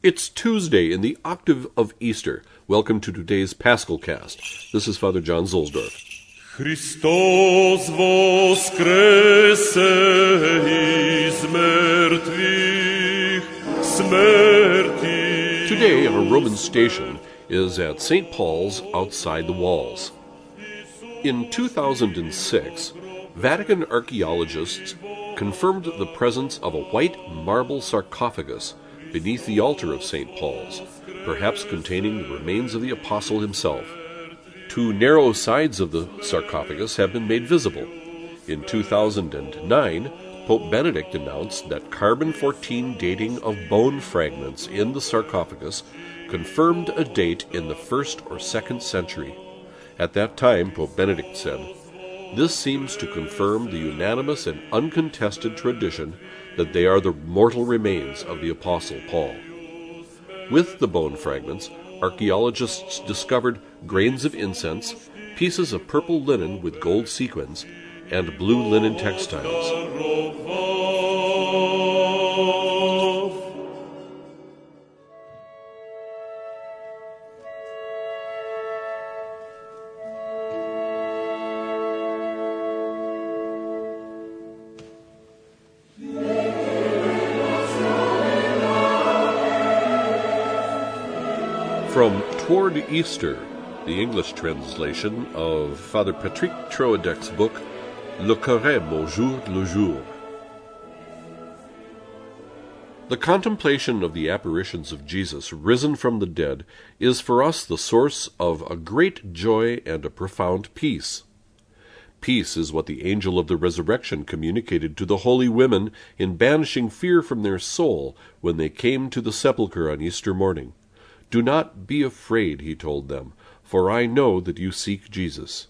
It's Tuesday in the octave of Easter. Welcome to today's Paschal Cast. This is Father John Zuhlsdorf. Christos voskrese is smerti. Today, our Roman station is at St. Paul's outside the walls. In 2006, Vatican archaeologists confirmed the presence of a white marble sarcophagus beneath the altar of St. Paul's, perhaps containing the remains of the apostle himself. Two narrow sides of the sarcophagus have been made visible. In 2009, Pope Benedict announced that carbon 14 dating of bone fragments in the sarcophagus confirmed a date in the first or second century. At that time, Pope Benedict said, This seems to confirm the unanimous and uncontested tradition that they are the mortal remains of the Apostle Paul. With the bone fragments, archaeologists discovered grains of incense, pieces of purple linen with gold sequins, and blue linen textiles. From Toward Easter, the English translation of Father Patrick Troadec's book, Le Carême au jour le jour. The contemplation of the apparitions of Jesus risen from the dead is for us the source of a great joy and a profound peace. Peace is what the angel of the resurrection communicated to the holy women in banishing fear from their soul when they came to the sepulchre on Easter morning. Do not be afraid, he told them, for I know that you seek Jesus.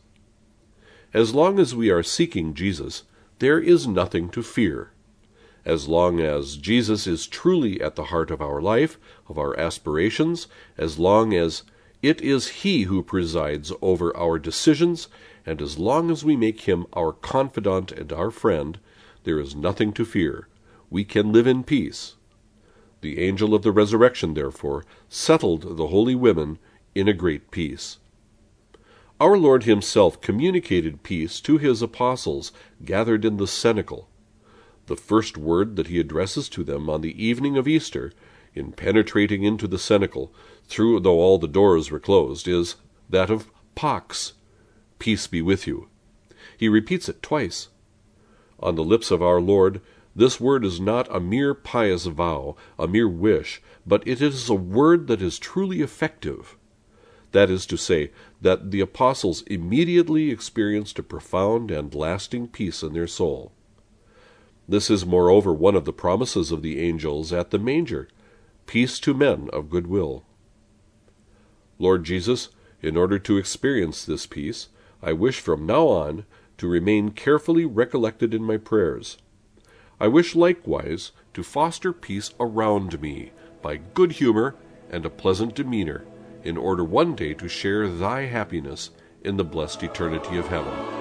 As long as we are seeking Jesus, there is nothing to fear. As long as Jesus is truly at the heart of our life, of our aspirations, as long as it is He who presides over our decisions, and as long as we make Him our confidant and our friend, there is nothing to fear. We can live in peace. The angel of the resurrection, therefore, settled the holy women in a great peace. Our Lord Himself communicated peace to His apostles gathered in the cenacle. The first word that He addresses to them on the evening of Easter, in penetrating into the cenacle, through though all the doors were closed, is that of Pax, peace be with you. He repeats it twice. On the lips of our Lord, this word is not a mere pious vow, a mere wish, but it is a word that is truly effective. That is to say, that the apostles immediately experienced a profound and lasting peace in their soul. This is moreover one of the promises of the angels at the manger peace to men of good will. Lord Jesus, in order to experience this peace, I wish from now on to remain carefully recollected in my prayers. I wish likewise to foster peace around me by good humor and a pleasant demeanor, in order one day to share thy happiness in the blessed eternity of heaven.